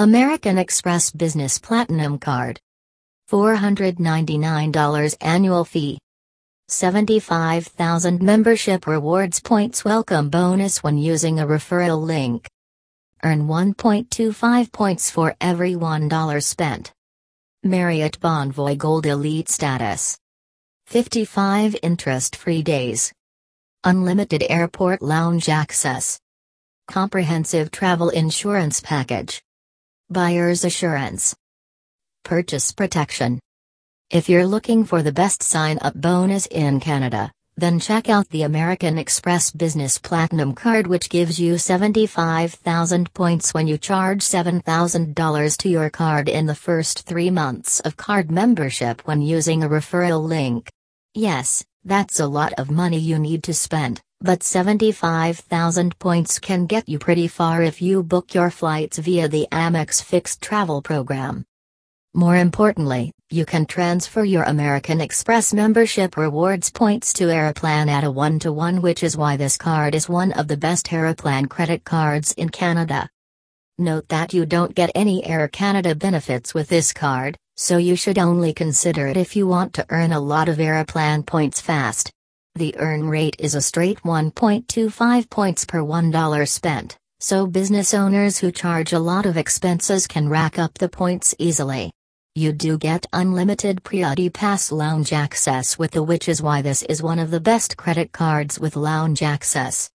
American Express Business Platinum Card. $499 annual fee. 75,000 membership rewards points welcome bonus when using a referral link. Earn 1.25 points for every $1 spent. Marriott Bonvoy Gold Elite status. 55 interest free days. Unlimited airport lounge access. Comprehensive travel insurance package. Buyer's Assurance. Purchase Protection. If you're looking for the best sign up bonus in Canada, then check out the American Express Business Platinum Card, which gives you 75,000 points when you charge $7,000 to your card in the first three months of card membership when using a referral link. Yes, that's a lot of money you need to spend. But 75,000 points can get you pretty far if you book your flights via the Amex Fixed Travel Program. More importantly, you can transfer your American Express membership rewards points to Aeroplan at a 1 to 1, which is why this card is one of the best Aeroplan credit cards in Canada. Note that you don't get any Air Canada benefits with this card, so you should only consider it if you want to earn a lot of Aeroplan points fast. The earn rate is a straight 1.25 points per $1 spent, so business owners who charge a lot of expenses can rack up the points easily. You do get unlimited Priority Pass lounge access with the which is why this is one of the best credit cards with lounge access.